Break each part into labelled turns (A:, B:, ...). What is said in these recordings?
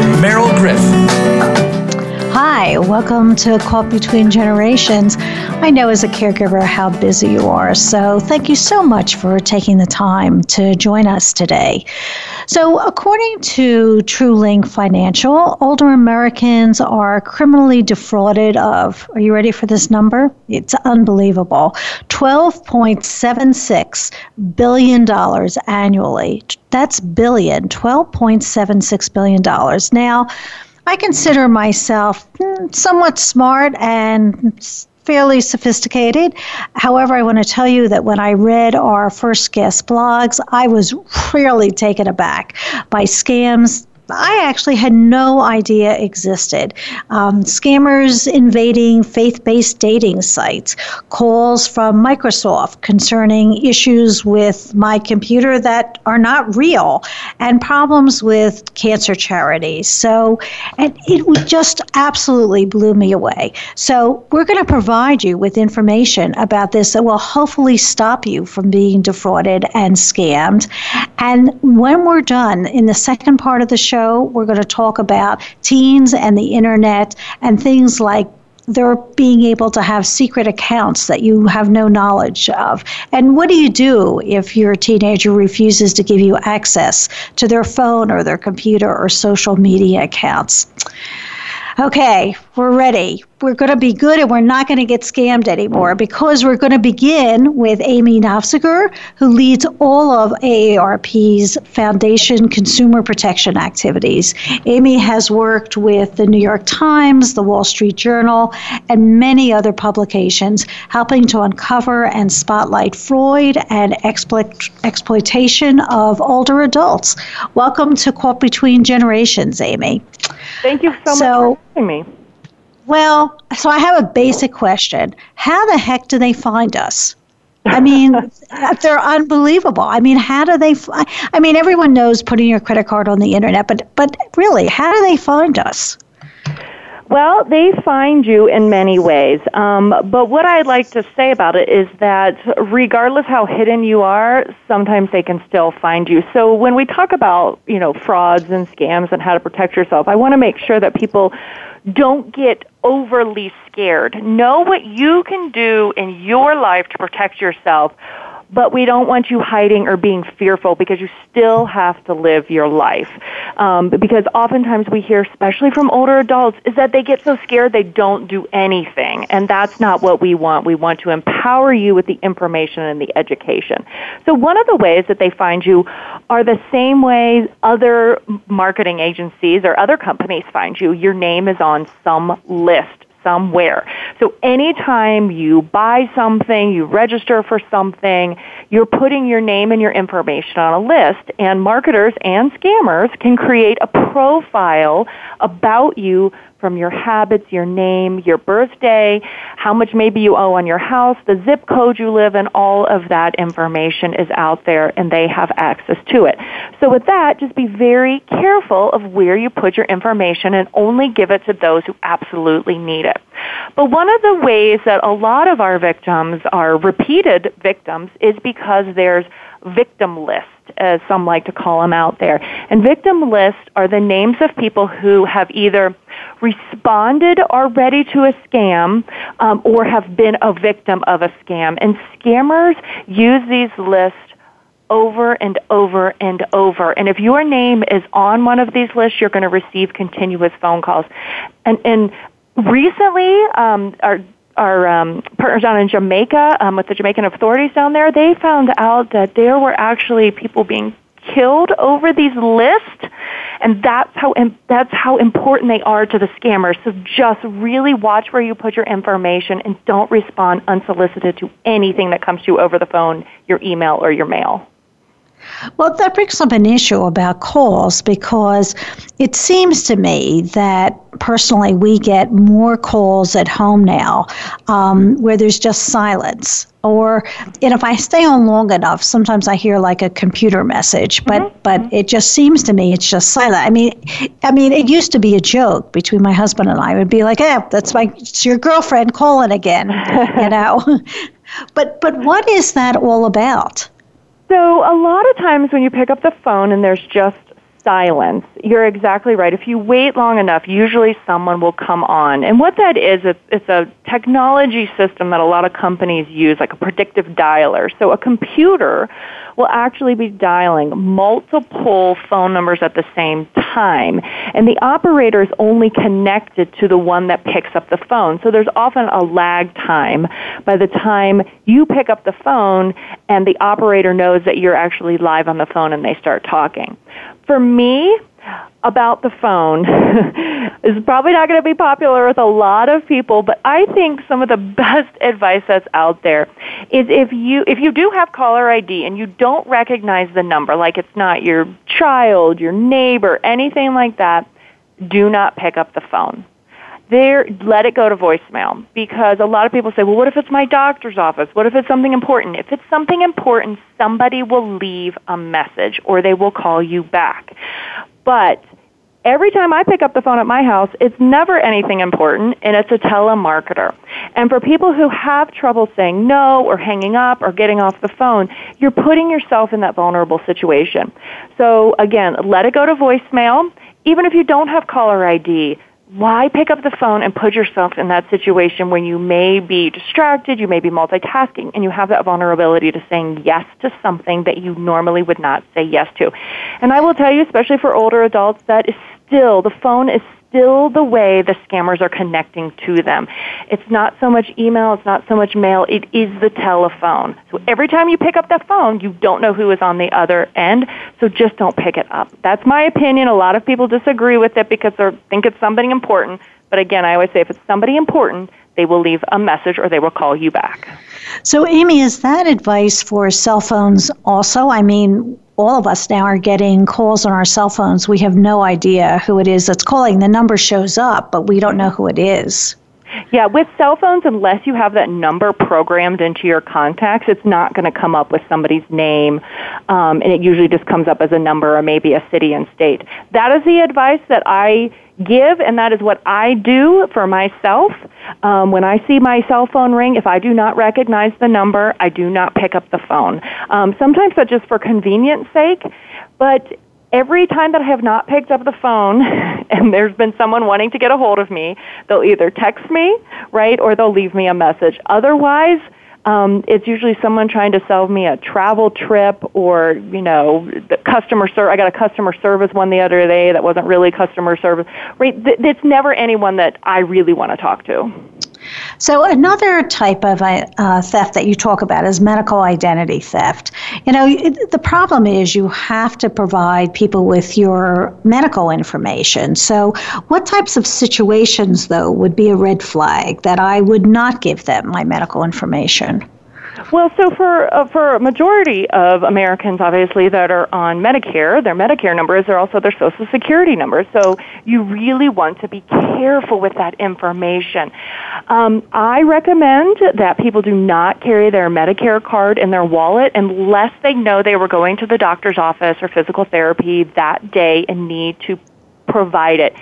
A: Meryl Griff.
B: Hi, welcome to Caught Between Generations. I know as a caregiver how busy you are, so thank you so much for taking the time to join us today. So, according to TrueLink Financial, older Americans are criminally defrauded of, are you ready for this number? It's unbelievable $12.76 billion annually. That's billion, $12.76 billion. Now, I consider myself hmm, somewhat smart and fairly sophisticated. However, I want to tell you that when I read our first guest blogs, I was really taken aback by scams I actually had no idea existed. Um, scammers invading faith based dating sites, calls from Microsoft concerning issues with my computer that are not real, and problems with cancer charities. So, and it just absolutely blew me away. So, we're going to provide you with information about this that will hopefully stop you from being defrauded and scammed. And when we're done in the second part of the show, show, we're going to talk about teens and the internet and things like they're being able to have secret accounts that you have no knowledge of. And what do you do if your teenager refuses to give you access to their phone or their computer or social media accounts? Okay, we're ready we're going to be good and we're not going to get scammed anymore because we're going to begin with Amy Nofziger, who leads all of AARP's Foundation Consumer Protection activities. Amy has worked with the New York Times, the Wall Street Journal, and many other publications, helping to uncover and spotlight fraud and exploit- exploitation of older adults. Welcome to Caught Between Generations, Amy.
C: Thank you so, so much for having me.
B: Well, so I have a basic question. How the heck do they find us? I mean, they're unbelievable. I mean, how do they? Fi- I mean, everyone knows putting your credit card on the internet, but but really, how do they find us?
C: Well, they find you in many ways. Um, but what I'd like to say about it is that regardless how hidden you are, sometimes they can still find you. So when we talk about, you know, frauds and scams and how to protect yourself, I want to make sure that people don't get overly scared. Know what you can do in your life to protect yourself but we don't want you hiding or being fearful because you still have to live your life. Um, because oftentimes we hear, especially from older adults, is that they get so scared they don't do anything. And that's not what we want. We want to empower you with the information and the education. So one of the ways that they find you are the same ways other marketing agencies or other companies find you. Your name is on some list somewhere. So anytime you buy something, you register for something, you're putting your name and your information on a list and marketers and scammers can create a profile about you from your habits, your name, your birthday, how much maybe you owe on your house, the zip code you live in, all of that information is out there and they have access to it. So with that, just be very careful of where you put your information and only give it to those who absolutely need it. But one of the ways that a lot of our victims are repeated victims is because there's victim list, as some like to call them out there. And victim lists are the names of people who have either responded already to a scam um, or have been a victim of a scam. And scammers use these lists over and over and over. And if your name is on one of these lists, you're going to receive continuous phone calls. And, and recently, um, our our um, partners down in Jamaica um, with the Jamaican authorities down there, they found out that there were actually people being killed over these lists, and that's how that's how important they are to the scammers. So just really watch where you put your information and don't respond unsolicited to anything that comes to you over the phone, your email, or your mail.
B: Well, that brings up an issue about calls because it seems to me that personally we get more calls at home now um, where there's just silence. Or, and if I stay on long enough, sometimes I hear like a computer message, but mm-hmm. but it just seems to me it's just silent. I mean, I mean, it used to be a joke between my husband and I. It would be like, "Eh, that's my it's your girlfriend calling again," you know. but but what is that all about?
C: So, a lot of times when you pick up the phone and there's just silence, you're exactly right. If you wait long enough, usually someone will come on. And what that is, it's, a technology system that a lot of companies use, like a predictive dialer. So, a computer will actually be dialing multiple phone numbers at the same time. And the operator is only connected to the one that picks up the phone. So there's often a lag time by the time you pick up the phone and the operator knows that you're actually live on the phone and they start talking. For me, about the phone is probably not going to be popular with a lot of people, but I think some of the best advice that's out there is if you if you do have caller ID and you don't recognize the number, like it's not your child, your neighbor, anything like that, do not pick up the phone. There, let it go to voicemail because a lot of people say, well, what if it's my doctor's office? What if it's something important? If it's something important, somebody will leave a message or they will call you back. But every time I pick up the phone at my house, it's never anything important, and it's a telemarketer. And for people who have trouble saying no or hanging up or getting off the phone, you're putting yourself in that vulnerable situation. So again, let it go to voicemail. Even if you don't have caller ID, why pick up the phone and put yourself in that situation when you may be distracted, you may be multitasking, and you have that vulnerability to saying yes to something that you normally would not say yes to. And I will tell you, especially for older adults, that is still, the phone is still the way the scammers are connecting to them. It's not so much email, it's not so much mail, it is the telephone. So every time you pick up the phone, you don't know who is on the other end, so just don't pick it up. That's my opinion. A lot of people disagree with it because they think it's something important, but again, I always say if it's somebody important, they will leave a message or they will call you back.
B: So, Amy, is that advice for cell phones also? I mean, all of us now are getting calls on our cell phones. We have no idea who it is that's calling. The number shows up, but we don't know who it is.
C: Yeah, with cell phones, unless you have that number programmed into your contacts, it's not going to come up with somebody's name, um, and it usually just comes up as a number or maybe a city and state. That is the advice that I give, and that is what I do for myself. Um, when I see my cell phone ring, if I do not recognize the number, I do not pick up the phone. Um, sometimes that's just for convenience sake, but every time that I have not picked up the phone and there's been someone wanting to get a hold of me, they'll either text me, right, or they'll leave me a message. Otherwise, um, it's usually someone trying to sell me a travel trip or, you know, the customer service. I got a customer service one the other day that wasn't really customer service. Right? It's never anyone that I really want to talk to.
B: So, another type of uh, theft that you talk about is medical identity theft. You know, the problem is you have to provide people with your medical information. So, what types of situations, though, would be a red flag that I would not give them my medical information?
C: Well, so for uh, for a majority of Americans, obviously that are on Medicare, their Medicare number is also their Social Security number. So you really want to be careful with that information. Um, I recommend that people do not carry their Medicare card in their wallet unless they know they were going to the doctor's office or physical therapy that day and need to provide it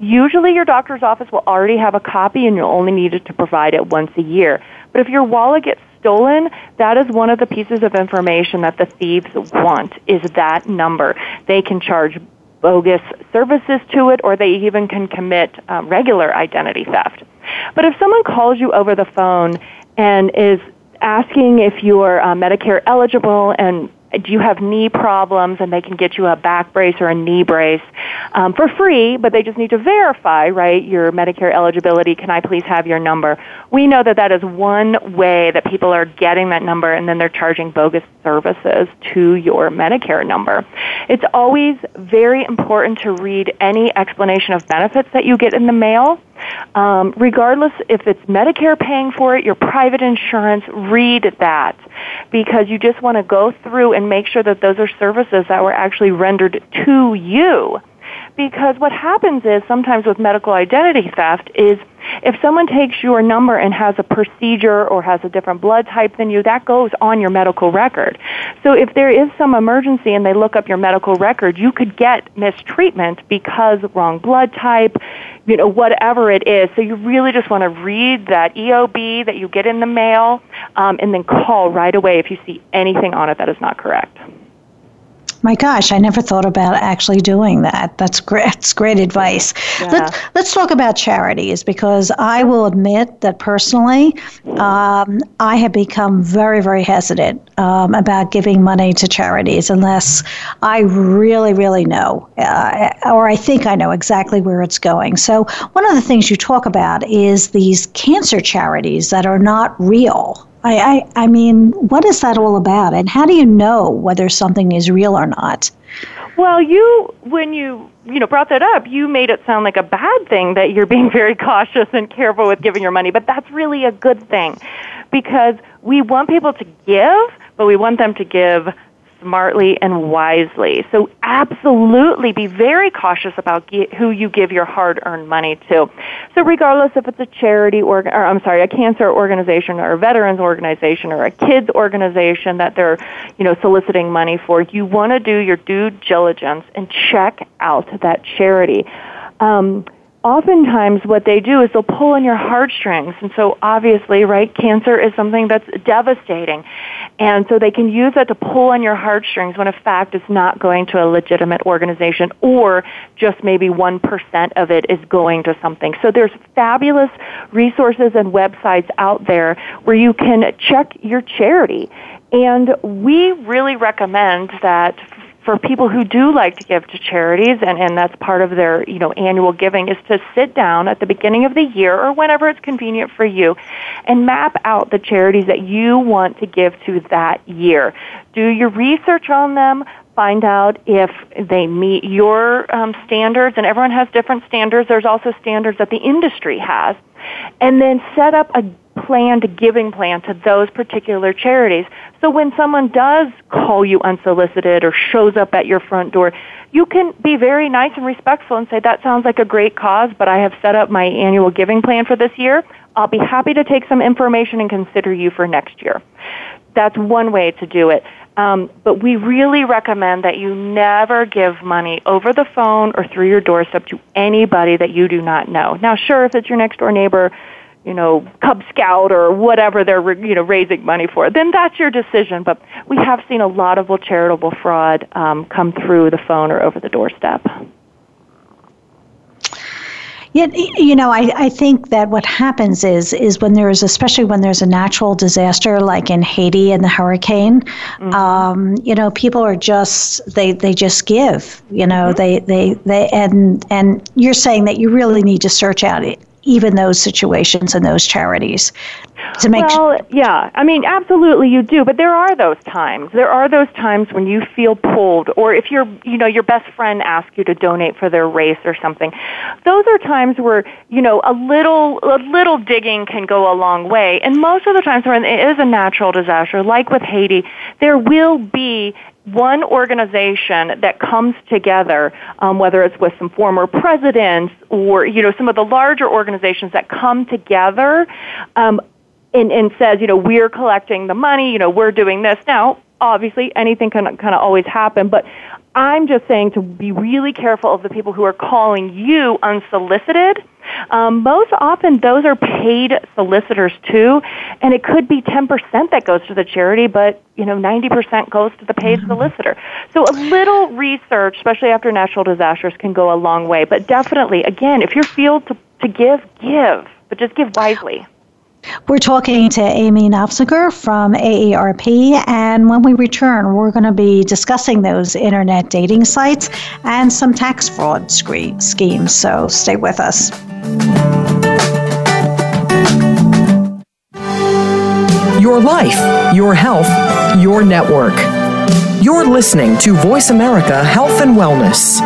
C: Usually your doctor's office will already have a copy and you'll only need it to provide it once a year. But if your wallet gets stolen, that is one of the pieces of information that the thieves want is that number. They can charge bogus services to it or they even can commit um, regular identity theft. But if someone calls you over the phone and is asking if you're uh, Medicare eligible and do you have knee problems and they can get you a back brace or a knee brace um, for free but they just need to verify right your medicare eligibility. Can i please have your number? We know that that is one way that people are getting that number and then they're charging bogus services to your medicare number. It's always very important to read any explanation of benefits that you get in the mail. Um, regardless if it's Medicare paying for it, your private insurance, read that because you just want to go through and make sure that those are services that were actually rendered to you. Because what happens is sometimes with medical identity theft is if someone takes your number and has a procedure or has a different blood type than you, that goes on your medical record. So if there is some emergency and they look up your medical record, you could get mistreatment because wrong blood type, you know, whatever it is. So you really just want to read that EOB that you get in the mail um, and then call right away if you see anything on it that is not correct.
B: My gosh, I never thought about actually doing that. That's great. That's great advice. Yeah. Let's let's talk about charities because I will admit that personally, um, I have become very very hesitant um, about giving money to charities unless I really really know uh, or I think I know exactly where it's going. So one of the things you talk about is these cancer charities that are not real. I, I, I mean, what is that all about? And how do you know whether something is real or not?
C: Well, you when you you know brought that up, you made it sound like a bad thing that you're being very cautious and careful with giving your money, but that's really a good thing because we want people to give, but we want them to give smartly and wisely. So absolutely be very cautious about who you give your hard-earned money to. So regardless if it's a charity or, I'm sorry, a cancer organization or a veterans organization or a kids organization that they're, you know, soliciting money for, you want to do your due diligence and check out that charity. Um, oftentimes what they do is they'll pull on your heartstrings. And so obviously right cancer is something that's devastating. And so they can use that to pull on your heartstrings when in fact it's not going to a legitimate organization or just maybe 1% of it is going to something. So there's fabulous resources and websites out there where you can check your charity. And we really recommend that for people who do like to give to charities and, and that's part of their you know annual giving is to sit down at the beginning of the year or whenever it's convenient for you and map out the charities that you want to give to that year. Do your research on them find out if they meet your um, standards and everyone has different standards. There's also standards that the industry has. And then set up a planned giving plan to those particular charities. So when someone does call you unsolicited or shows up at your front door, you can be very nice and respectful and say, that sounds like a great cause, but I have set up my annual giving plan for this year. I'll be happy to take some information and consider you for next year. That's one way to do it. Um, but we really recommend that you never give money over the phone or through your doorstep to anybody that you do not know. Now, sure, if it's your next door neighbor, you know, Cub Scout or whatever they're, you know, raising money for, then that's your decision. But we have seen a lot of charitable fraud um, come through the phone or over the doorstep.
B: Yet, you know, I, I think that what happens is is when there's, especially when there's a natural disaster like in Haiti and the hurricane, mm-hmm. um, you know, people are just they they just give, you know, mm-hmm. they they they and and you're saying that you really need to search out even those situations and those charities to make
C: well yeah. I mean absolutely you do. But there are those times. There are those times when you feel pulled or if your you know your best friend asks you to donate for their race or something. Those are times where you know a little a little digging can go a long way. And most of the times when it is a natural disaster like with haiti there will be one organization that comes together, um, whether it's with some former presidents or you know some of the larger organizations that come together. Um, and, and says, you know, we're collecting the money, you know, we're doing this. Now, obviously, anything can kind of always happen, but I'm just saying to be really careful of the people who are calling you unsolicited. Um, most often, those are paid solicitors too, and it could be 10% that goes to the charity, but you know, 90% goes to the paid mm-hmm. solicitor. So a little research, especially after natural disasters, can go a long way. But definitely, again, if you're feel to, to give, give, but just give wisely.
B: We're talking to Amy Nofziger from AARP, and when we return, we're going to be discussing those internet dating sites and some tax fraud schemes. So stay with us.
D: Your life, your health, your network. You're listening to Voice America Health and Wellness.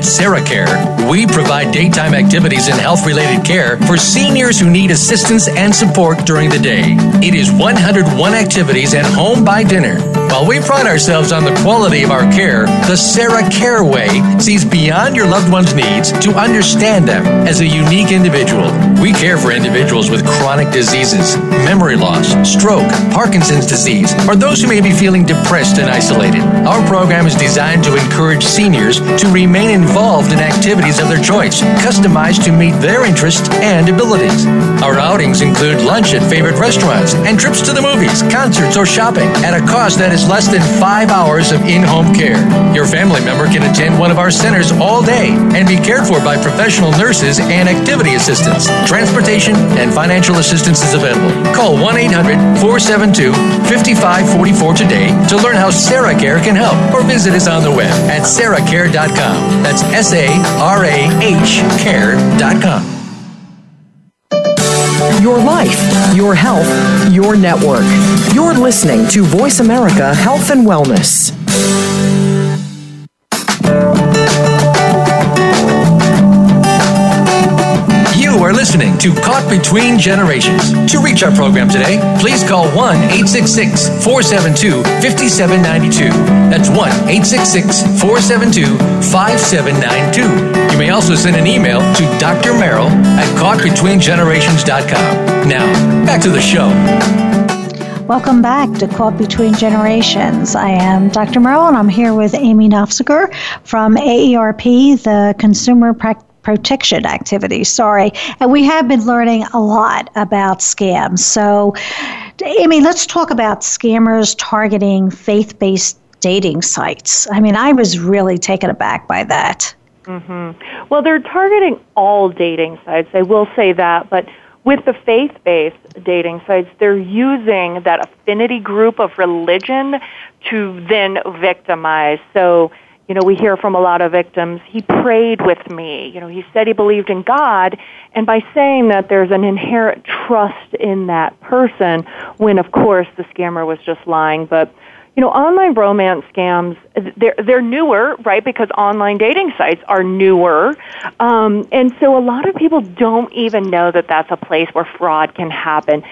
A: At SarahCare, we provide daytime activities and health related care for seniors who need assistance and support during the day. It is 101 activities and home by dinner. While we pride ourselves on the quality of our care, the Sarah Care Way sees beyond your loved one's needs to understand them as a unique individual. We care for individuals with chronic diseases, memory loss, stroke, Parkinson's disease, or those who may be feeling depressed and isolated. Our program is designed to encourage seniors to remain involved in activities of their choice, customized to meet their interests and abilities. Our outings include lunch at favorite restaurants and trips to the movies, concerts, or shopping at a cost that is less than five hours of in home care. Your family member can attend one of our centers all day and be cared for by professional nurses and activity assistants. Transportation and financial assistance is available. Call 1 800 472 5544 today to learn how Sarah Care can help or visit us on the web at sarahcare.com. That's S A R A H care.com.
D: Your life, your health, your network. You're listening to Voice America Health and Wellness.
A: You are listening to Caught Between Generations. To reach our program today, please call 1 866 472 5792. That's 1 866 472 5792. May also send an email to Dr. Meryl at caughtbetweengenerations.com. Now, back to the show.
B: Welcome back to Caught Between Generations. I am Dr. Merrill, and I'm here with Amy Nofziger from AARP, the Consumer Practice protection activities. Sorry. And we have been learning a lot about scams. So, Amy, let's talk about scammers targeting faith based dating sites. I mean, I was really taken aback by that.
C: Mm-hmm. Well, they're targeting all dating sites. I will say that, but with the faith based dating sites, they're using that affinity group of religion to then victimize. So, you know, we hear from a lot of victims, he prayed with me. You know, he said he believed in God. And by saying that, there's an inherent trust in that person when, of course, the scammer was just lying. But, you know, online romance scams, they're, they're newer, right? Because online dating sites are newer. Um, and so a lot of people don't even know that that's a place where fraud can happen.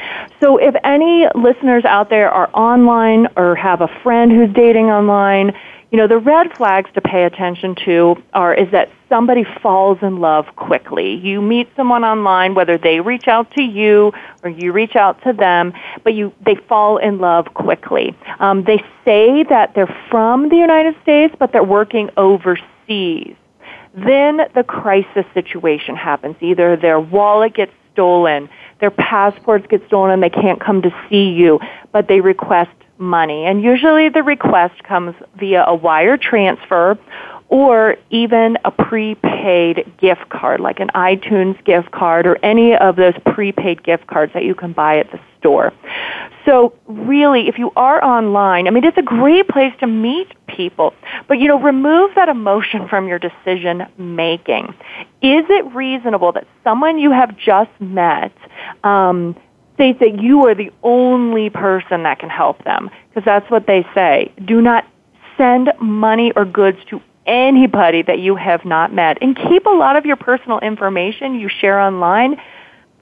C: So if any listeners out there are online or have a friend who's dating online, you know, the red flags to pay attention to are is that somebody falls in love quickly. You meet someone online, whether they reach out to you or you reach out to them, but you they fall in love quickly. Um, they say that they're from the United States, but they're working overseas. Then the crisis situation happens. Either their wallet gets stolen, their passports get stolen, and they can't come to see you, but they request money. And usually the request comes via a wire transfer or even a prepaid gift card, like an iTunes gift card or any of those prepaid gift cards that you can buy at the store. So really, if you are online, I mean, it's a great place to meet people, but you know, remove that emotion from your decision making. Is it reasonable that someone you have just met um, states that you are the only person that can help them because that's what they say. Do not send money or goods to anybody that you have not met and keep a lot of your personal information you share online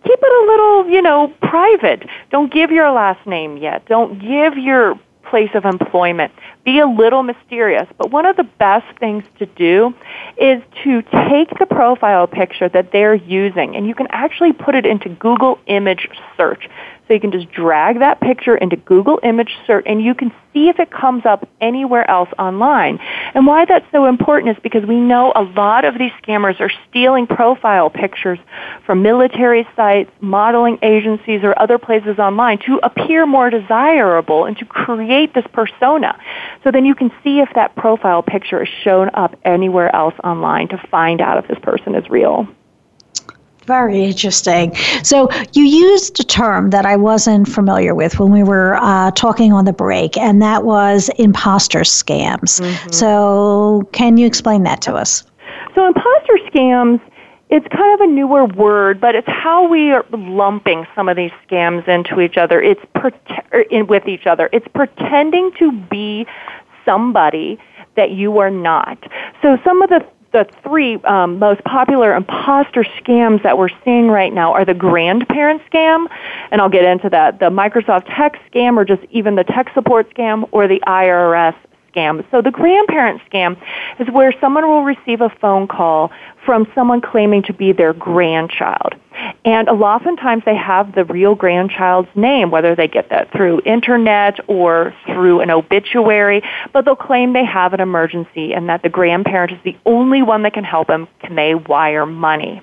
C: keep it a little, you know, private. Don't give your last name yet. Don't give your place of employment. Be a little mysterious. But one of the best things to do is to take the profile picture that they're using and you can actually put it into Google image search. So you can just drag that picture into Google image search and you can see if it comes up anywhere else online. And why that's so important is because we know a lot of these scammers are stealing profile pictures from military sites, modeling agencies, or other places online to appear more desirable and to create this persona. So then you can see if that profile picture is shown up anywhere else online to find out if this person is real.
B: Very interesting. So you used a term that I wasn't familiar with when we were uh, talking on the break, and that was imposter scams. Mm-hmm. So can you explain that to us?
C: So imposter scams it's kind of a newer word, but it's how we are lumping some of these scams into each other. It's in, with each other. It's pretending to be somebody that you are not. So some of the the three um, most popular imposter scams that we're seeing right now are the grandparent scam, and I'll get into that, the Microsoft tech scam, or just even the tech support scam, or the IRS scam. So the grandparent scam is where someone will receive a phone call from someone claiming to be their grandchild. And a lot oftentimes they have the real grandchild's name, whether they get that through internet or through an obituary, but they'll claim they have an emergency and that the grandparent is the only one that can help them. Can they wire money?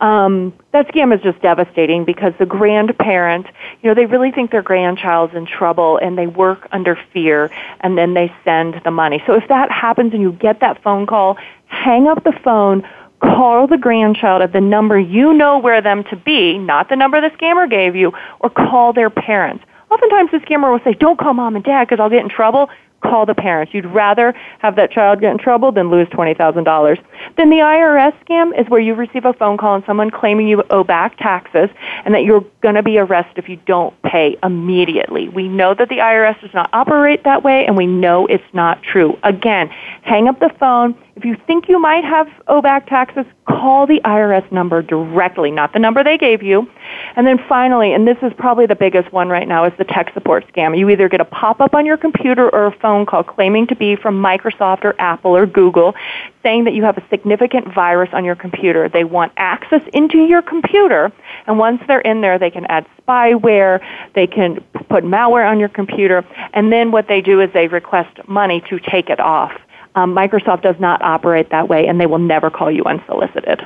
C: Um, that scam is just devastating because the grandparent, you know, they really think their grandchild's in trouble and they work under fear and then they send the money. So if that happens and you get that phone call, hang up the phone, call the grandchild at the number you know where them to be, not the number the scammer gave you, or call their parents. Oftentimes the scammer will say, don't call mom and dad because I'll get in trouble call the parents. You'd rather have that child get in trouble than lose $20,000. Then the IRS scam is where you receive a phone call and someone claiming you owe back taxes and that you're going to be arrested if you don't pay immediately. We know that the IRS does not operate that way and we know it's not true. Again, hang up the phone. If you think you might have owe back taxes, call the IRS number directly, not the number they gave you. And then finally, and this is probably the biggest one right now, is the tech support scam. You either get a pop-up on your computer or a phone call claiming to be from Microsoft or Apple or Google saying that you have a significant virus on your computer. They want access into your computer, and once they're in there, they can add spyware, they can put malware on your computer, and then what they do is they request money to take it off. Um, Microsoft does not operate that way, and they will never call you unsolicited.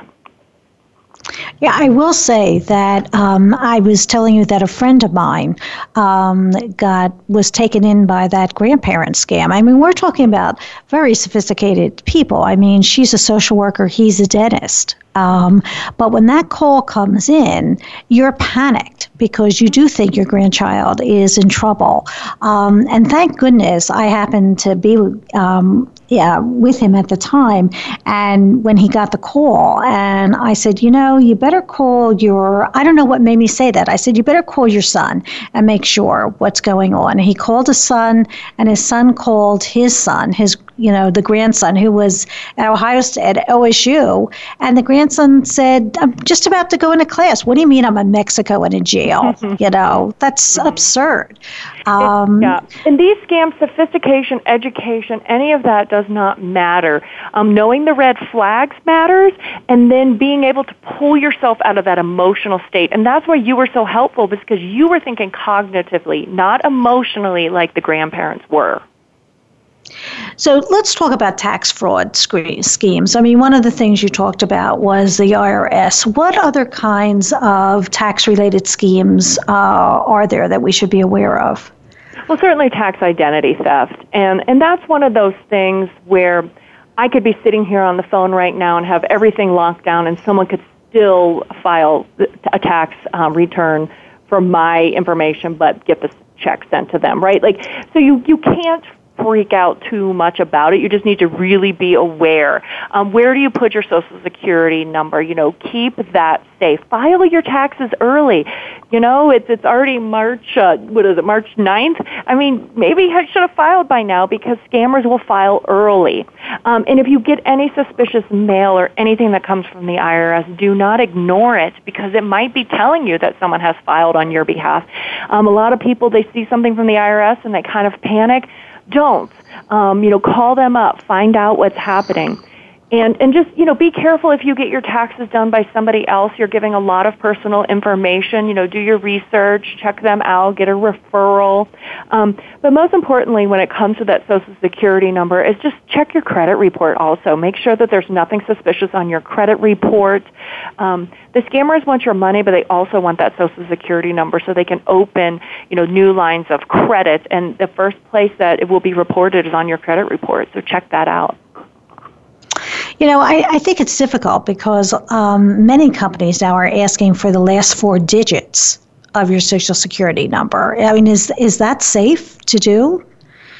B: Yeah, I will say that um, I was telling you that a friend of mine um, got was taken in by that grandparent scam. I mean, we're talking about very sophisticated people. I mean, she's a social worker, he's a dentist. Um, but when that call comes in, you're panicked because you do think your grandchild is in trouble. Um, and thank goodness I happened to be um, yeah, with him at the time. And when he got the call, and I said, you know, you better call your, I don't know what made me say that. I said, you better call your son and make sure what's going on. And he called his son, and his son called his son, his you know, the grandson who was at Ohio State, at OSU, and the grandson said, "I'm just about to go into class. What do you mean I'm in Mexico and in jail? you know, that's absurd."
C: Um, yeah, in these scams, sophistication, education, any of that does not matter. Um, knowing the red flags matters, and then being able to pull yourself out of that emotional state, and that's why you were so helpful because you were thinking cognitively, not emotionally, like the grandparents were.
B: So let's talk about tax fraud schemes. I mean, one of the things you talked about was the IRS. What other kinds of tax related schemes uh, are there that we should be aware of?
C: Well, certainly tax identity theft. And, and that's one of those things where I could be sitting here on the phone right now and have everything locked down, and someone could still file a tax um, return for my information, but get the check sent to them, right? Like, so you, you can't freak out too much about it. You just need to really be aware. Um, where do you put your Social Security number? You know, keep that safe. File your taxes early. You know, it's it's already March. Uh, what is it? March 9th? I mean, maybe I should have filed by now because scammers will file early. Um, and if you get any suspicious mail or anything that comes from the IRS, do not ignore it because it might be telling you that someone has filed on your behalf. Um, a lot of people they see something from the IRS and they kind of panic don't. Um, you know, call them up, find out what's happening. And, and just, you know, be careful if you get your taxes done by somebody else. You're giving a lot of personal information. You know, do your research, check them out, get a referral. Um, but most importantly, when it comes to that Social Security number, is just check your credit report also. Make sure that there's nothing suspicious on your credit report. Um, the scammers want your money, but they also want that Social Security number so they can open, you know, new lines of credit. And the first place that it will be reported is on your credit report. So check that out.
B: You know, I, I think it's difficult because um, many companies now are asking for the last four digits of your social security number. I mean, is is that safe to do?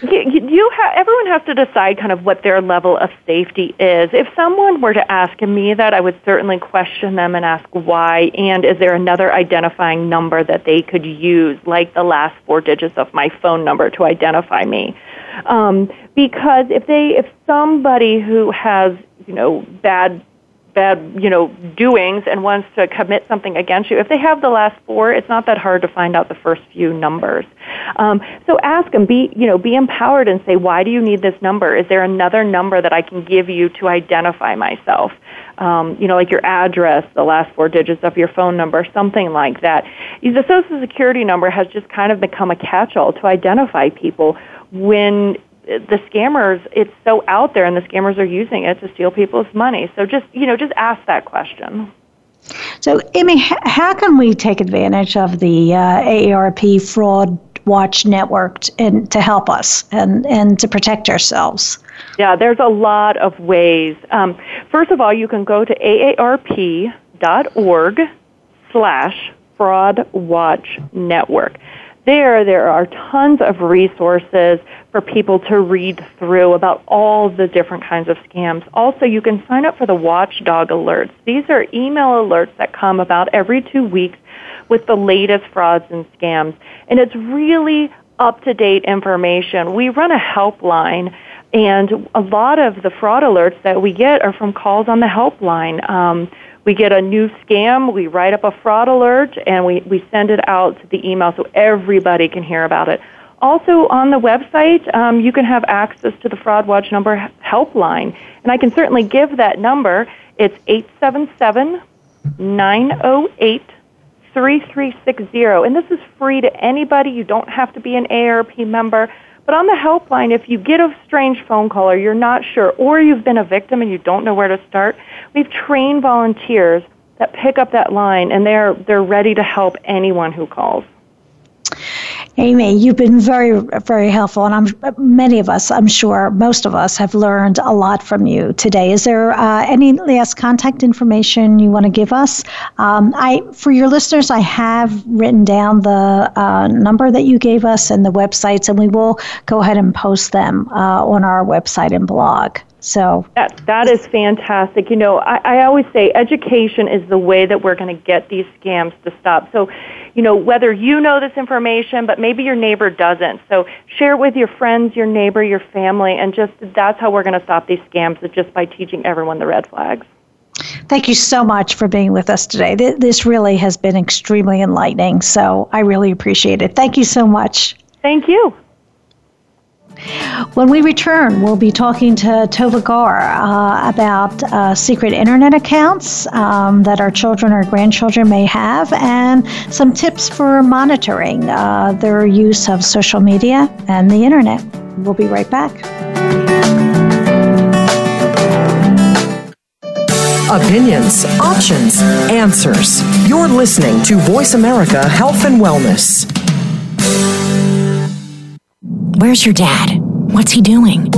C: You, you everyone has to decide kind of what their level of safety is. If someone were to ask me that, I would certainly question them and ask why, and is there another identifying number that they could use, like the last four digits of my phone number, to identify me? Um, because if they, if somebody who has you know, bad bad, you know, doings and wants to commit something against you, if they have the last four, it's not that hard to find out the first few numbers. Um, so ask them, be, you know, be empowered and say, why do you need this number? Is there another number that I can give you to identify myself? Um, you know, like your address, the last four digits of your phone number, something like that. The Social Security number has just kind of become a catch-all to identify people when the scammers it's so out there and the scammers are using it to steal people's money. So just you know just ask that question.
B: So amy how can we take advantage of the uh, aarp fraud watch network and to help us and and to protect ourselves?
C: Yeah there's a lot of ways. Um, first of all you can go to aarp.org slash fraud watch network. There, there are tons of resources for people to read through about all the different kinds of scams. Also, you can sign up for the Watchdog alerts. These are email alerts that come about every two weeks with the latest frauds and scams. And it's really up to date information. We run a helpline. And a lot of the fraud alerts that we get are from calls on the helpline. Um, we get a new scam, we write up a fraud alert, and we, we send it out to the email so everybody can hear about it. Also, on the website, um, you can have access to the Fraud Watch number helpline. And I can certainly give that number. It's 877 908 3360. And this is free to anybody. You don't have to be an AARP member. But on the helpline, if you get a strange phone call or you're not sure, or you've been a victim and you don't know where to start, we've trained volunteers that pick up that line and they're, they're ready to help anyone who calls.
B: Amy, you've been very, very helpful, and I'm many of us, I'm sure, most of us have learned a lot from you today. Is there uh, any last contact information you want to give us? Um, I, for your listeners, I have written down the uh, number that you gave us and the websites, and we will go ahead and post them uh, on our website and blog. So
C: that that is fantastic. You know, I, I always say education is the way that we're going to get these scams to stop. So, you know, whether you know this information, but maybe your neighbor doesn't. So share it with your friends, your neighbor, your family, and just that's how we're going to stop these scams. Is just by teaching everyone the red flags.
B: Thank you so much for being with us today. This really has been extremely enlightening. So I really appreciate it. Thank you so much.
C: Thank you.
B: When we return, we'll be talking to Tova Gar uh, about uh, secret internet accounts um, that our children or grandchildren may have and some tips for monitoring uh, their use of social media and the internet. We'll be right back.
D: Opinions, options, answers. You're listening to Voice America Health and Wellness.
E: Where's your dad? What's he doing?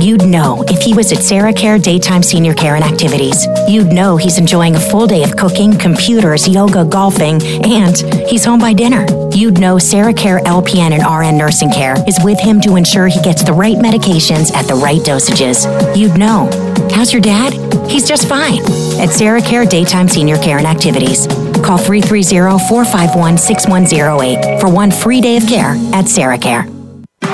E: You'd know if he was at Sarah Care Daytime Senior Care and Activities. You'd know he's enjoying a full day of cooking, computers, yoga, golfing, and he's home by dinner. You'd know Sarah Care LPN and RN Nursing Care is with him to ensure he gets the right medications at the right dosages. You'd know. How's your dad? He's just fine. At Sarah Care Daytime Senior Care and Activities. Call 330 451 6108 for one free day of care at Sarah Care.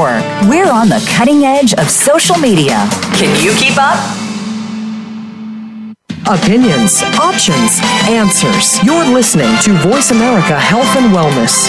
F: We're on the cutting edge of social media. Can you keep up?
D: Opinions, options, answers. You're listening to Voice America Health and Wellness.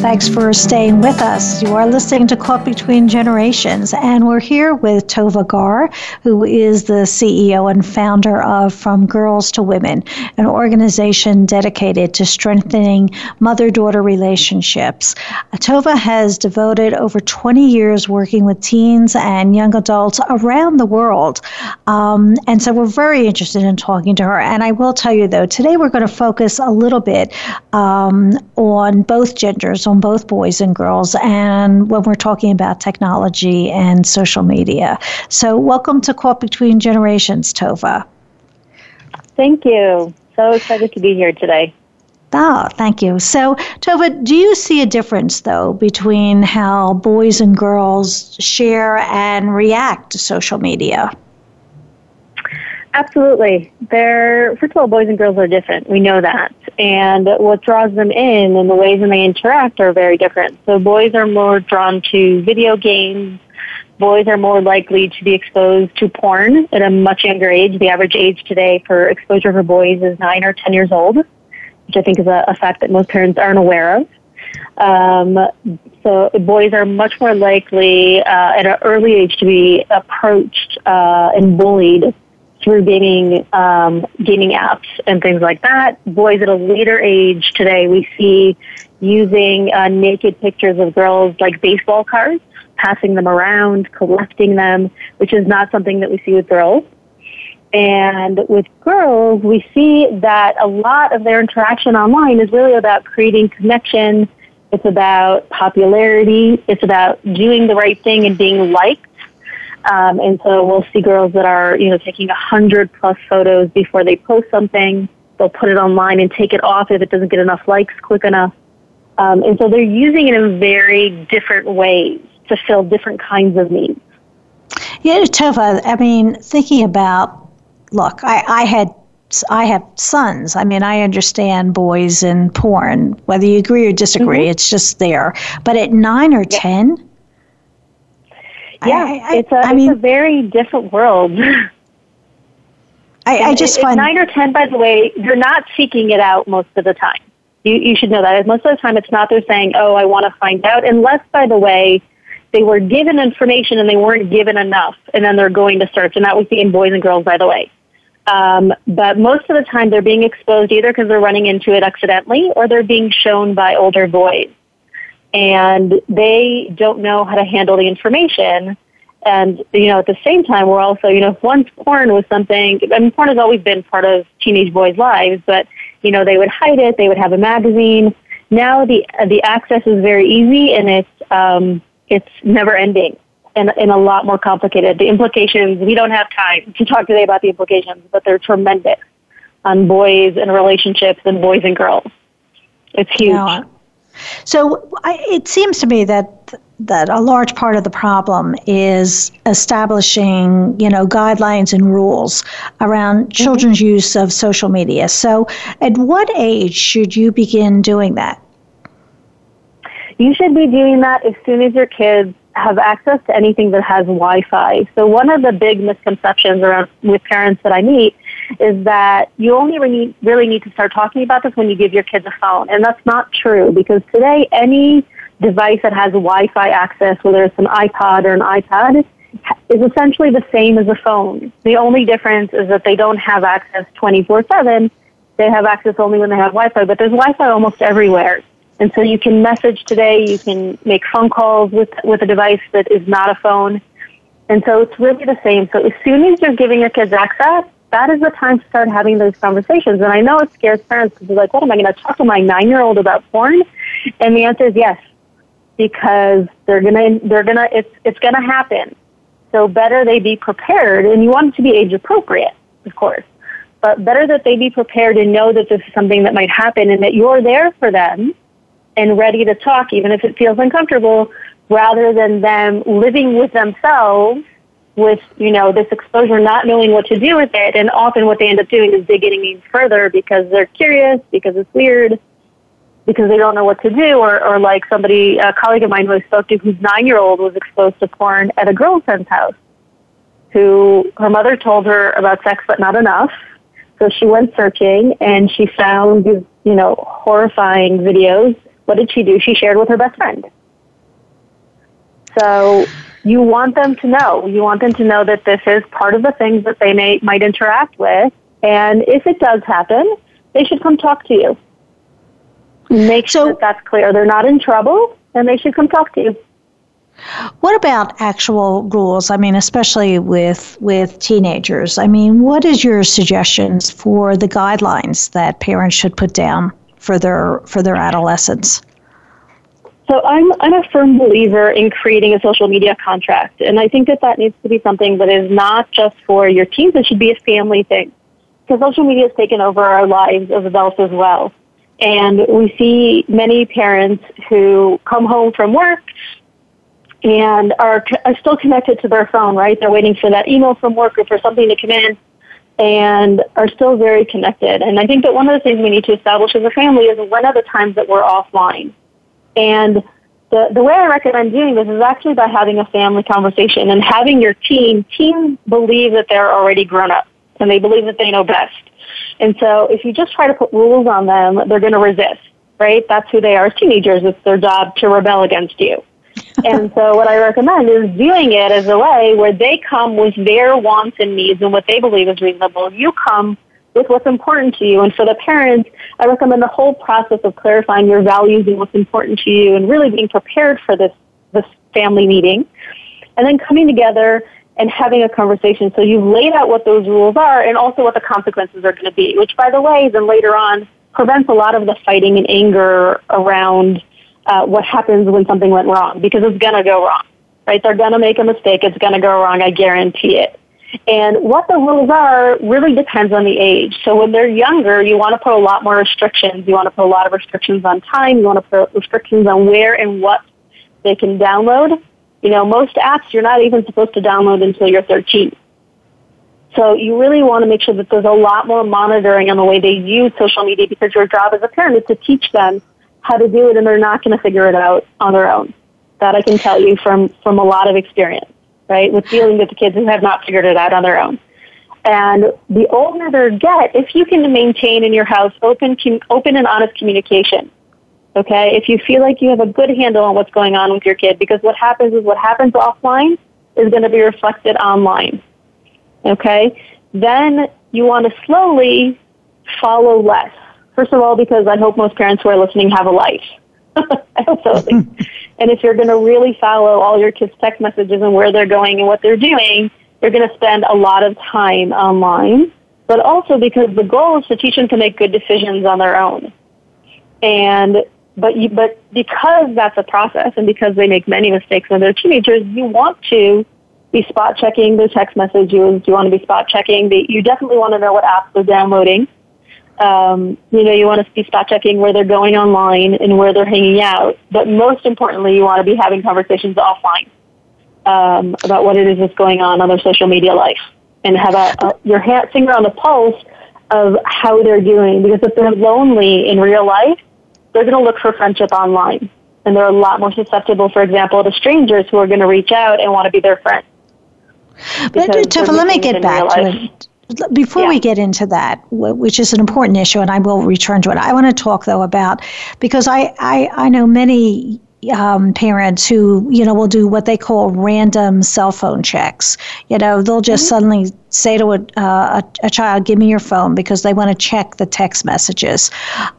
B: Thanks for staying with us. You are listening to Caught Between Generations, and we're here with Tova Garr, who is the CEO and founder of From Girls to Women, an organization dedicated to strengthening mother daughter relationships. Tova has devoted over 20 years working with teens and young adults around the world. Um, and so we're very interested in talking to her. And I will tell you, though, today we're going to focus a little bit um, on both genders, on both boys and girls, and when we're talking about technology and social media. So, welcome to Caught Between Generations, Tova.
G: Thank you. So excited to be here today.
B: Oh, thank you. So, Tova, do you see a difference, though, between how boys and girls share and react to social media?
G: Absolutely. They're, first of all, boys and girls are different. We know that. And what draws them in and the ways that they interact are very different. So boys are more drawn to video games. Boys are more likely to be exposed to porn at a much younger age. The average age today for exposure for boys is 9 or 10 years old, which I think is a, a fact that most parents aren't aware of. Um, so boys are much more likely uh, at an early age to be approached uh, and bullied through gaming um, gaming apps and things like that. Boys at a later age today, we see using uh, naked pictures of girls like baseball cards, passing them around, collecting them, which is not something that we see with girls. And with girls, we see that a lot of their interaction online is really about creating connection. It's about popularity. It's about doing the right thing and being liked um, and so we'll see girls that are, you know, taking a hundred plus photos before they post something. They'll put it online and take it off if it doesn't get enough likes quick enough. Um, and so they're using it in very different ways to fill different kinds of needs.
B: Yeah, Tova, I mean, thinking about, look, I, I had I have sons. I mean, I understand boys and porn, whether you agree or disagree, mm-hmm. it's just there. But at nine or yeah. 10,
G: yeah, I, I, it's a I mean, it's a very different world.
B: I, I just find
G: nine or ten. By the way, they're not seeking it out most of the time. You you should know that. Most of the time, it's not they're saying, "Oh, I want to find out." Unless, by the way, they were given information and they weren't given enough, and then they're going to search. And that we see in boys and girls, by the way. Um, but most of the time, they're being exposed either because they're running into it accidentally or they're being shown by older boys and they don't know how to handle the information. And, you know, at the same time, we're also, you know, once porn was something, I mean, porn has always been part of teenage boys' lives, but, you know, they would hide it, they would have a magazine. Now the, the access is very easy and it's, um, it's never ending and, and a lot more complicated. The implications, we don't have time to talk today about the implications, but they're tremendous on boys and relationships and boys and girls. It's huge. Yeah.
B: So I, it seems to me that that a large part of the problem is establishing, you know, guidelines and rules around mm-hmm. children's use of social media. So, at what age should you begin doing that?
G: You should be doing that as soon as your kids have access to anything that has Wi-Fi. So, one of the big misconceptions around with parents that I meet is that you only really, really need to start talking about this when you give your kids a phone. And that's not true because today any device that has Wi-Fi access, whether it's an iPod or an iPad, is essentially the same as a phone. The only difference is that they don't have access 24 7. They have access only when they have Wi Fi, but there's Wi Fi almost everywhere. And so you can message today, you can make phone calls with, with a device that is not a phone. And so it's really the same. So as soon as you're giving your kids access, that is the time to start having those conversations. And I know it scares parents because they're like, what am I going to talk to my nine year old about porn? And the answer is yes, because they're going to, they're going to, it's, it's going to happen. So better they be prepared and you want it to be age appropriate, of course, but better that they be prepared and know that this is something that might happen and that you're there for them and ready to talk, even if it feels uncomfortable, rather than them living with themselves with, you know, this exposure, not knowing what to do with it. And often what they end up doing is digging even further because they're curious, because it's weird, because they don't know what to do, or, or like somebody, a colleague of mine who I spoke to whose nine year old was exposed to porn at a girlfriend's house, who her mother told her about sex but not enough. So she went searching and she found these, you know, horrifying videos what did she do? She shared with her best friend. So you want them to know. You want them to know that this is part of the things that they may might interact with. And if it does happen, they should come talk to you. Make sure that that's clear. They're not in trouble, and they should come talk to you.
B: What about actual rules? I mean, especially with with teenagers. I mean, what is your suggestions for the guidelines that parents should put down? for their for their adolescents?
G: So I'm I'm a firm believer in creating a social media contract, and I think that that needs to be something that is not just for your teens. It should be a family thing, because social media has taken over our lives as adults as well. And we see many parents who come home from work and are, are still connected to their phone, right? They're waiting for that email from work or for something to come in and are still very connected. And I think that one of the things we need to establish as a family is when are the times that we're offline. And the, the way I recommend doing this is actually by having a family conversation and having your team, team believe that they're already grown up and they believe that they know best. And so if you just try to put rules on them, they're going to resist, right? That's who they are as teenagers. It's their job to rebel against you and so what I recommend is viewing it as a way where they come with their wants and needs and what they believe is reasonable. You come with what's important to you. And for the parents, I recommend the whole process of clarifying your values and what's important to you and really being prepared for this, this family meeting. And then coming together and having a conversation. So you've laid out what those rules are and also what the consequences are going to be, which by the way, then later on prevents a lot of the fighting and anger around uh, what happens when something went wrong because it's going to go wrong, right? They're going to make a mistake. It's going to go wrong. I guarantee it. And what the rules are really depends on the age. So when they're younger, you want to put a lot more restrictions. You want to put a lot of restrictions on time. You want to put restrictions on where and what they can download. You know, most apps you're not even supposed to download until you're 13. So you really want to make sure that there's a lot more monitoring on the way they use social media because your job as a parent is to teach them how to do it and they're not going to figure it out on their own. That I can tell you from, from a lot of experience, right, with dealing with the kids who have not figured it out on their own. And the older they get, if you can maintain in your house open, open and honest communication, okay, if you feel like you have a good handle on what's going on with your kid, because what happens is what happens offline is going to be reflected online, okay, then you want to slowly follow less First of all, because I hope most parents who are listening have a life. So. and if you're going to really follow all your kids' text messages and where they're going and what they're doing, you're going to spend a lot of time online. But also because the goal is to teach them to make good decisions on their own. And but you, but because that's a process and because they make many mistakes when they're teenagers, you want to be spot checking their text messages. You want to be spot checking. The, you definitely want to know what apps they're downloading um, you know, you want to be spot checking where they're going online and where they're hanging out. But most importantly, you want to be having conversations offline um, about what it is that's going on on their social media life and have a, a, your hand, finger on the pulse of how they're doing. Because if they're lonely in real life, they're going to look for friendship online. And they're a lot more susceptible, for example, to strangers who are going to reach out and want to be their friend.
B: But let me get back to it before yeah. we get into that, which is an important issue, and I will return to it, I want to talk though about because I, I, I know many um, parents who you know will do what they call random cell phone checks. You know, they'll just mm-hmm. suddenly say to a, uh, a, a, child, "Give me your phone," because they want to check the text messages.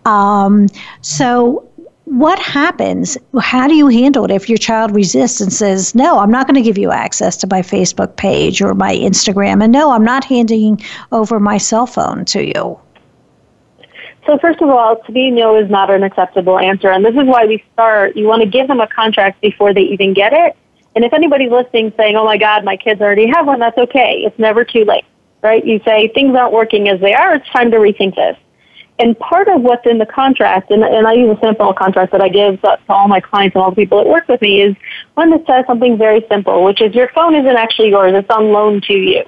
B: Um, so. What happens? How do you handle it if your child resists and says, No, I'm not going to give you access to my Facebook page or my Instagram, and no, I'm not handing over my cell phone to you?
G: So first of all, to me, no is not an acceptable answer, and this is why we start. You want to give them a contract before they even get it. And if anybody's listening saying, "Oh my God, my kids already have one," that's okay. It's never too late, right? You say things aren't working as they are. It's time to rethink this. And part of what's in the contract, and, and I use a sample contract that I give to, to all my clients and all the people that work with me, is one that says something very simple, which is your phone isn't actually yours; it's on loan to you,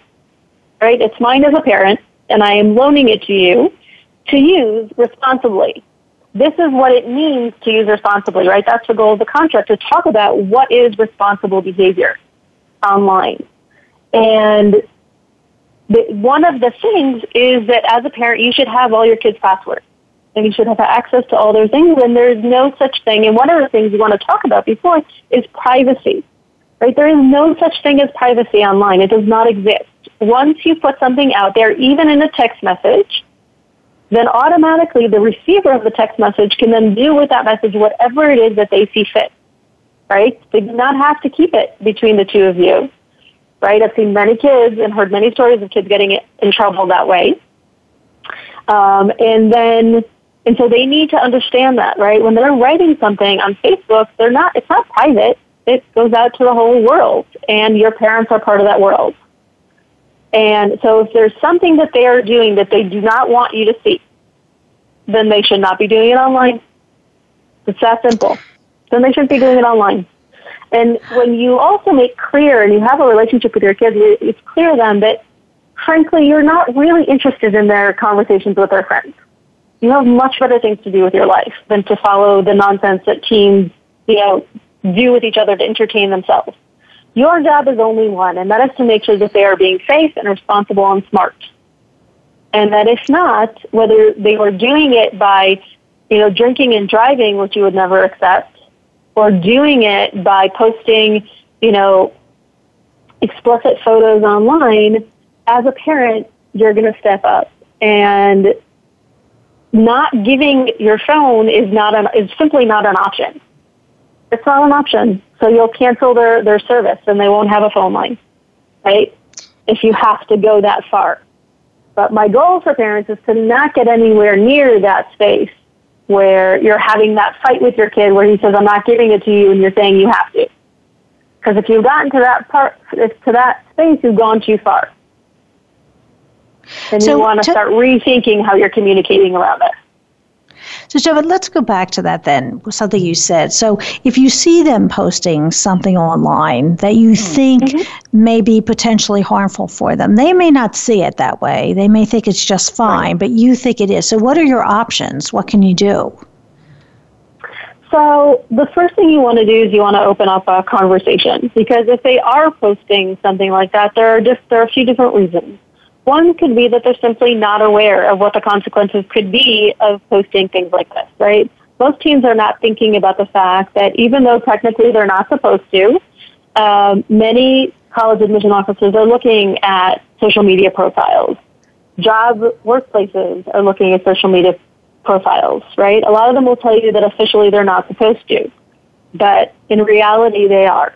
G: right? It's mine as a parent, and I am loaning it to you to use responsibly. This is what it means to use responsibly, right? That's the goal of the contract to talk about what is responsible behavior online. And the, one of the things is that as a parent, you should have all your kids' passwords. And you should have access to all their things, and there's no such thing. And one of the things we want to talk about before is privacy. Right? There is no such thing as privacy online. It does not exist. Once you put something out there, even in a text message, then automatically the receiver of the text message can then do with that message whatever it is that they see fit. Right? They do not have to keep it between the two of you. Right? I've seen many kids and heard many stories of kids getting in trouble that way. Um, and then, and so they need to understand that, right? When they're writing something on Facebook, they're not, it's not private. It goes out to the whole world, and your parents are part of that world. And so if there's something that they are doing that they do not want you to see, then they should not be doing it online. It's that simple. Then they shouldn't be doing it online. And when you also make clear and you have a relationship with your kids, it's clear to them that frankly you're not really interested in their conversations with their friends. You have much better things to do with your life than to follow the nonsense that teens, you know, do with each other to entertain themselves. Your job is only one, and that is to make sure that they are being safe and responsible and smart. And that if not, whether they were doing it by, you know, drinking and driving, which you would never accept, or doing it by posting, you know, explicit photos online, as a parent, you're going to step up. And not giving your phone is not an, is simply not an option. It's not an option. So you'll cancel their, their service and they won't have a phone line, right? If you have to go that far. But my goal for parents is to not get anywhere near that space where you're having that fight with your kid where he says, I'm not giving it to you and you're saying you have to. Because if you've gotten to that part, to that space, you've gone too far. And so you want to start rethinking how you're communicating around it.
B: So, Joe, let's go back to that then, something you said. So, if you see them posting something online that you mm-hmm. think mm-hmm. may be potentially harmful for them, they may not see it that way. They may think it's just fine, right. but you think it is. So, what are your options? What can you do?
G: So, the first thing you want to do is you want to open up a conversation because if they are posting something like that, there are just there are a few different reasons. One could be that they're simply not aware of what the consequences could be of posting things like this, right? Most teens are not thinking about the fact that even though technically they're not supposed to, um, many college admission offices are looking at social media profiles. Job workplaces are looking at social media profiles, right? A lot of them will tell you that officially they're not supposed to, but in reality they are,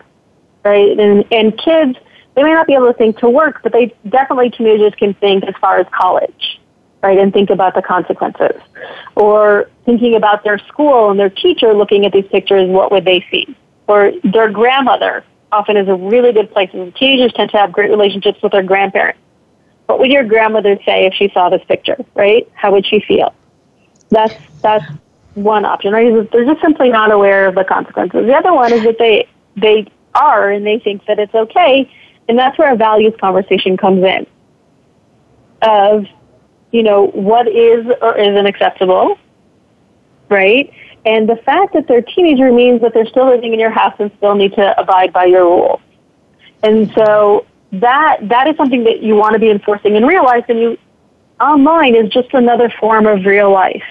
G: right? And, and kids they may not be able to think to work, but they definitely teenagers can think as far as college, right, and think about the consequences. Or thinking about their school and their teacher looking at these pictures, what would they see? Or their grandmother often is a really good place. And teenagers tend to have great relationships with their grandparents. What would your grandmother say if she saw this picture, right? How would she feel? That's that's one option, right? They're just simply not aware of the consequences. The other one is that they they are and they think that it's okay and that's where a values conversation comes in of, you know, what is or isn't acceptable, right? And the fact that they're teenager means that they're still living in your house and still need to abide by your rules. And so that that is something that you want to be enforcing and realize that you online is just another form of real life,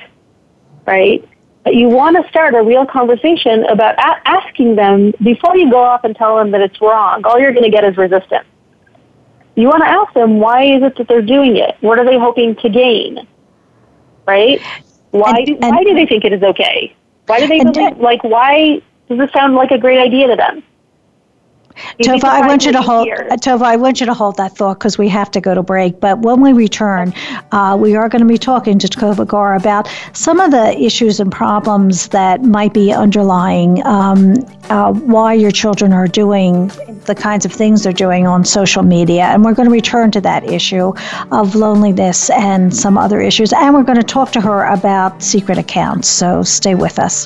G: right? But you want to start a real conversation about a- asking them before you go off and tell them that it's wrong. All you're going to get is resistance. You want to ask them why is it that they're doing it? What are they hoping to gain? Right? Why
B: And-
G: do,
B: and-
G: why do they think it is okay? Why do they believe, like why does this sound like a great idea to them?
B: Tova, I want you to hold uh, Tova. I want you to hold that thought because we have to go to break. But when we return, uh, we are going to be talking to Tova Garr about some of the issues and problems that might be underlying um, uh, why your children are doing the kinds of things they're doing on social media. And we're going to return to that issue of loneliness and some other issues. And we're going to talk to her about secret accounts. So stay with us.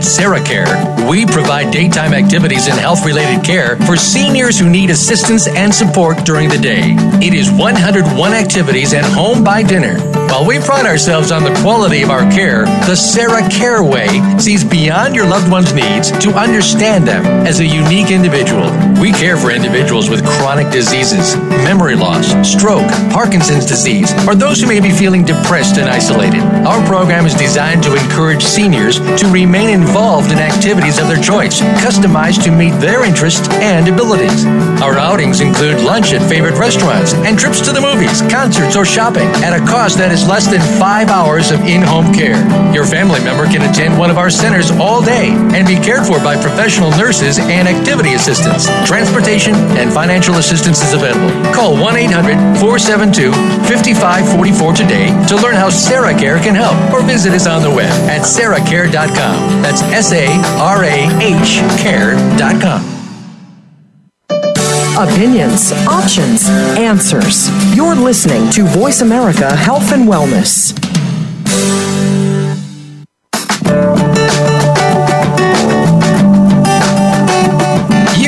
A: At SarahCare, we provide daytime activities and health related care for seniors who need assistance and support during the day. It is 101 activities and home by dinner. While we pride ourselves on the quality of our care, the SarahCare Way sees beyond your loved one's needs to understand them as a unique individual. We care for individuals with chronic diseases, memory loss, stroke, Parkinson's disease, or those who may be feeling depressed and isolated. Our program is designed to encourage seniors to remain involved in activities of their choice, customized to meet their interests and abilities. Our outings include lunch at favorite restaurants and trips to the movies, concerts, or shopping at a cost that is less than five hours of in home care. Your family member can attend one of our centers all day and be cared for by professional nurses and activity assistants. Transportation and financial assistance is available. Call 1 800 472 5544 today to learn how SarahCare can help or visit us on the web at sarahcare.com. That's S A R A H care.com.
D: Opinions, options, answers. You're listening to VoiceAmerica Health and Wellness.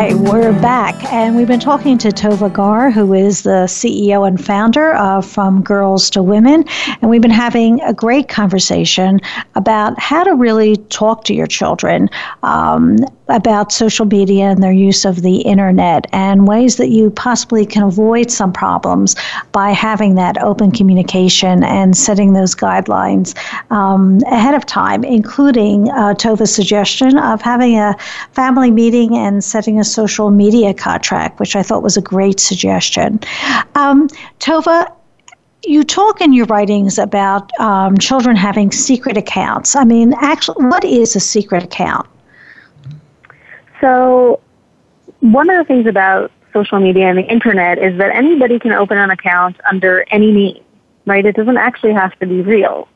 B: Hi, we're back, and we've been talking to Tova Garr, who is the CEO and founder of From Girls to Women, and we've been having a great conversation about how to really talk to your children um, about social media and their use of the internet, and ways that you possibly can avoid some problems by having that open communication and setting those guidelines um, ahead of time, including uh, Tova's suggestion of having a family meeting and setting a social media contract, which I thought was a great suggestion. Um, Tova, you talk in your writings about um, children having secret accounts. I mean, actually, what is a secret account?
G: So, one of the things about social media and the internet is that anybody can open an account under any name, right? It doesn't actually have to be real.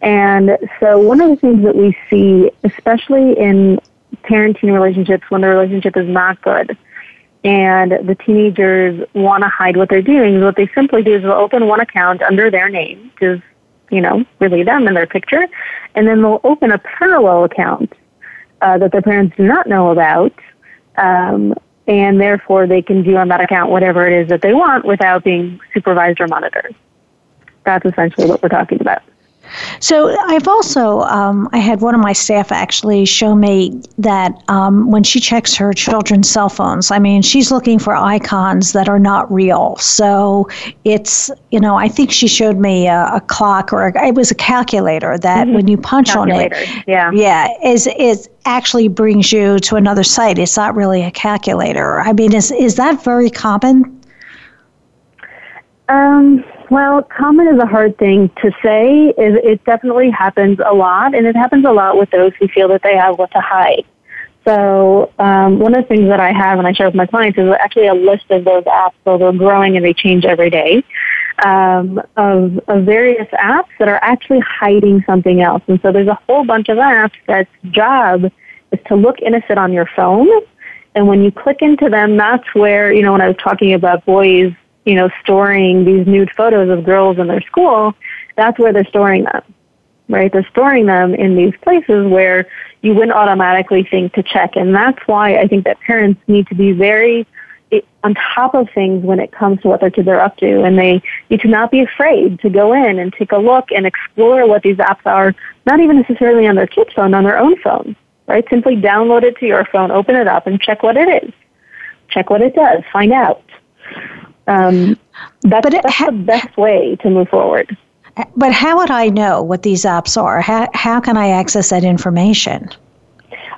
G: And so, one of the things that we see, especially in parenting relationships when the relationship is not good, and the teenagers want to hide what they're doing, what they simply do is they'll open one account under their name, because, you know, really them and their picture, and then they'll open a parallel account uh, that their parents do not know about, um, and therefore they can do on that account whatever it is that they want without being supervised or monitored. That's essentially what we're talking about.
B: So I've also um, I had one of my staff actually show me that um, when she checks her children's cell phones, I mean she's looking for icons that are not real. So it's you know I think she showed me a, a clock or a, it was a calculator that when you punch on it,
G: yeah.
B: yeah, is is actually brings you to another site. It's not really a calculator. I mean, is is that very common?
G: Um, well, common is a hard thing to say. It, it definitely happens a lot, and it happens a lot with those who feel that they have what to hide. So um, one of the things that I have and I share with my clients is actually a list of those apps. So they're growing and they change every day. Um, of, of various apps that are actually hiding something else. And so there's a whole bunch of apps that's job is to look innocent on your phone. And when you click into them, that's where, you know, when I was talking about boys you know, storing these nude photos of girls in their school, that's where they're storing them, right? They're storing them in these places where you wouldn't automatically think to check. And that's why I think that parents need to be very eh, on top of things when it comes to what their kids are up to. And they need to not be afraid to go in and take a look and explore what these apps are, not even necessarily on their kid's phone, on their own phone, right? Simply download it to your phone, open it up, and check what it is. Check what it does, find out. Um, that's, but it, that's ha- the best way to move forward.
B: But how would I know what these apps are? How, how can I access that information?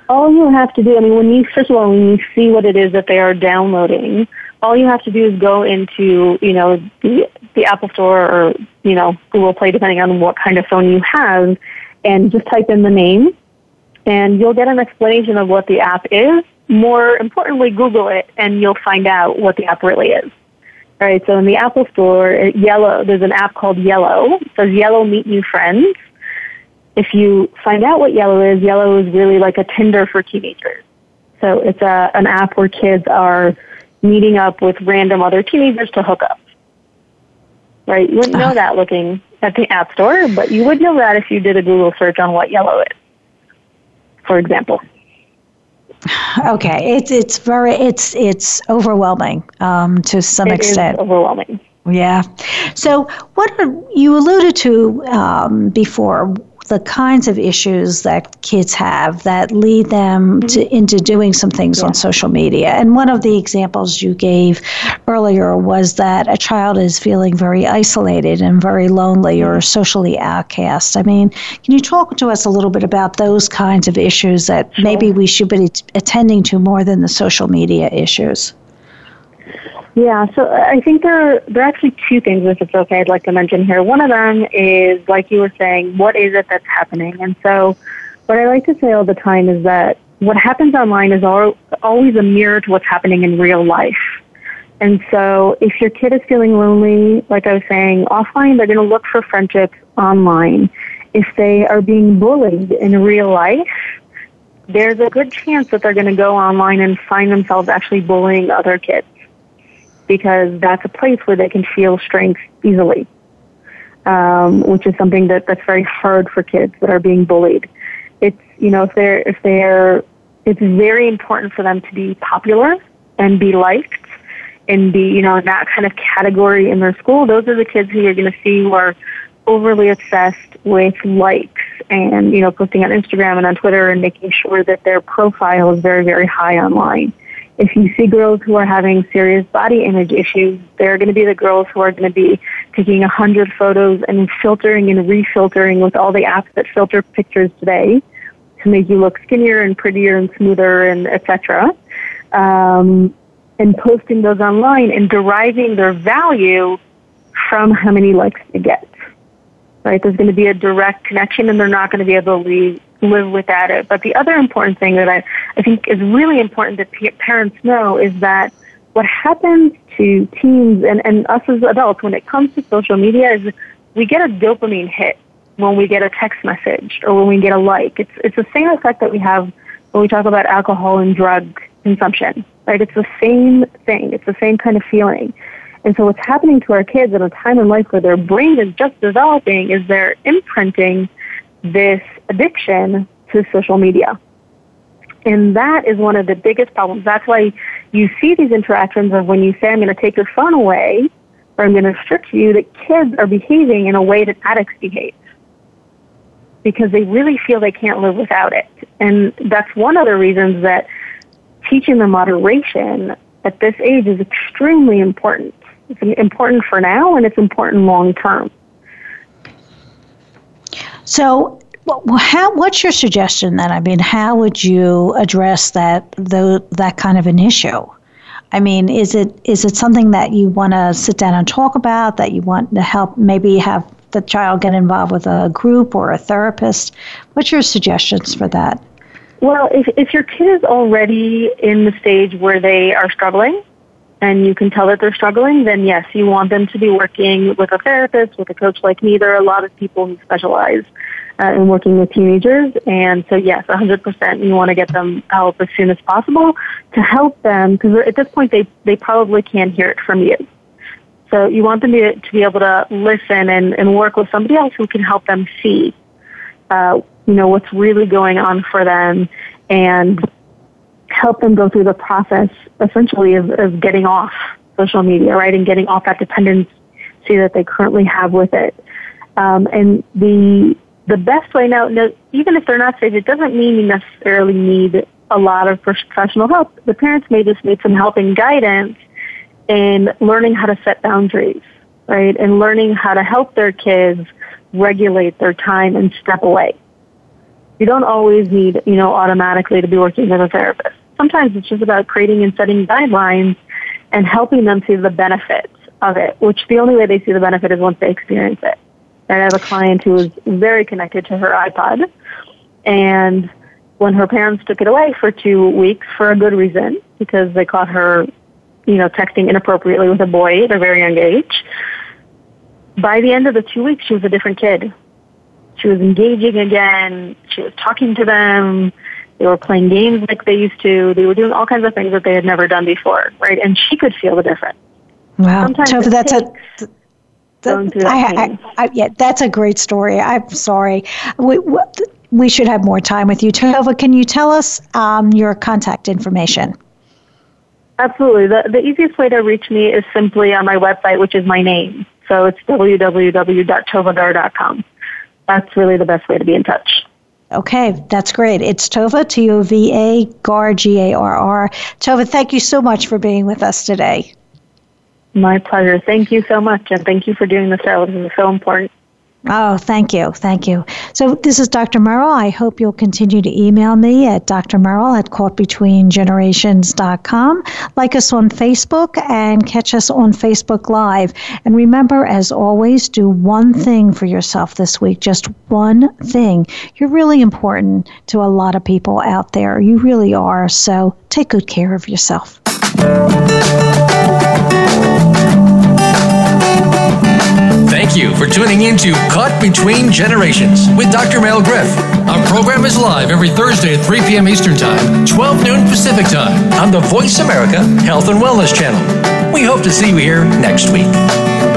G: All you have to do, I mean, when you, first of all, when you see what it is that they are downloading, all you have to do is go into, you know, the, the Apple Store or, you know, Google Play, depending on what kind of phone you have, and just type in the name, and you'll get an explanation of what the app is. More importantly, Google it, and you'll find out what the app really is. All right, so in the Apple Store, Yellow, there's an app called Yellow. It says Yellow Meet New Friends. If you find out what Yellow is, Yellow is really like a Tinder for teenagers. So it's a, an app where kids are meeting up with random other teenagers to hook up. Right? You wouldn't know uh-huh. that looking at the App Store, but you would know that if you did a Google search on what Yellow is, for example.
B: Okay, it's it's very it's it's overwhelming um, to some
G: it
B: extent.
G: overwhelming.
B: Yeah. So, what are, you alluded to um, before? The kinds of issues that kids have that lead them to, mm-hmm. into doing some things yeah. on social media. And one of the examples you gave earlier was that a child is feeling very isolated and very lonely or mm-hmm. socially outcast. I mean, can you talk to us a little bit about those kinds of issues that maybe we should be attending to more than the social media issues?
G: Yeah, so uh, I think there there are actually two things, if it's okay, I'd like to mention here. One of them is, like you were saying, what is it that's happening? And so, what I like to say all the time is that what happens online is all, always a mirror to what's happening in real life. And so, if your kid is feeling lonely, like I was saying, offline, they're going to look for friendships online. If they are being bullied in real life, there's a good chance that they're going to go online and find themselves actually bullying other kids because that's a place where they can feel strength easily, um, which is something that, that's very hard for kids that are being bullied. It's, you know, if they're, if they're, it's very important for them to be popular and be liked and be, you know, in that kind of category in their school. Those are the kids who you're going to see who are overly obsessed with likes and, you know, posting on Instagram and on Twitter and making sure that their profile is very, very high online if you see girls who are having serious body image issues, they're going to be the girls who are going to be taking a hundred photos and filtering and refiltering with all the apps that filter pictures today to make you look skinnier and prettier and smoother and etc. Um, and posting those online and deriving their value from how many likes they get. Right? There's going to be a direct connection, and they're not going to be able to leave, live without it. But the other important thing that I, I think is really important that p- parents know is that what happens to teens and, and us as adults when it comes to social media is we get a dopamine hit when we get a text message or when we get a like. It's, it's the same effect that we have when we talk about alcohol and drug consumption, right? It's the same thing. It's the same kind of feeling. And so what's happening to our kids at a time in life where their brain is just developing is they're imprinting this addiction to social media. And that is one of the biggest problems. That's why you see these interactions of when you say, I'm going to take your phone away or I'm going to restrict you, that kids are behaving in a way that addicts behave because they really feel they can't live without it. And that's one of the reasons that teaching them moderation at this age is extremely important. It's important for now and it's important long term.
B: So, how, what's your suggestion then? I mean, how would you address that the, that kind of an issue? I mean, is it is it something that you want to sit down and talk about? That you want to help maybe have the child get involved with a group or a therapist? What's your suggestions for that?
G: Well, if if your kid is already in the stage where they are struggling, and you can tell that they're struggling, then yes, you want them to be working with a therapist, with a coach like me. There are a lot of people who specialize uh, in working with teenagers, and so yes, 100% you want to get them help as soon as possible to help them, because at this point they, they probably can't hear it from you. So you want them to, to be able to listen and, and work with somebody else who can help them see, uh, you know, what's really going on for them and help them go through the process essentially of, of getting off social media, right, and getting off that dependency that they currently have with it. Um, and the the best way now, no, even if they're not safe, it doesn't mean you necessarily need a lot of professional help. The parents may just need some help and guidance in learning how to set boundaries, right, and learning how to help their kids regulate their time and step away. You don't always need, you know, automatically to be working with a therapist. Sometimes it's just about creating and setting guidelines and helping them see the benefits of it, which the only way they see the benefit is once they experience it. And I have a client who was very connected to her iPod, and when her parents took it away for two weeks for a good reason, because they caught her, you know, texting inappropriately with a boy at a very young age, by the end of the two weeks, she was a different kid. She was engaging again. She was talking to them. They were playing games like they used to. They were doing all kinds of things that they had never done before, right? And she could feel the difference.
B: Wow. Sometimes so that's a that, I, I, I, yeah, that's a great story. I'm sorry. We, we should have more time with you. Tova, can you tell us um, your contact information?
G: Absolutely. The, the easiest way to reach me is simply on my website, which is my name. So it's www.tovagarr.com. That's really the best way to be in touch.
B: Okay, that's great. It's Tova, T O V A, Garr, G A R R. Tova, thank you so much for being with us today.
G: My pleasure. Thank you so much, and thank you for doing. This is so important.
B: Oh, thank you. Thank you. So, this is Dr. Meryl. I hope you'll continue to email me at drmeryl at caughtbetweengenerations.com. Like us on Facebook and catch us on Facebook Live. And remember, as always, do one thing for yourself this week. Just one thing. You're really important to a lot of people out there. You really are. So, take good care of yourself.
A: Thank you for tuning in to Caught Between Generations with Dr. Mel Griff. Our program is live every Thursday at 3 p.m. Eastern Time, 12 noon Pacific Time on the VoiceAmerica Health and Wellness Channel. We hope to see you here next week.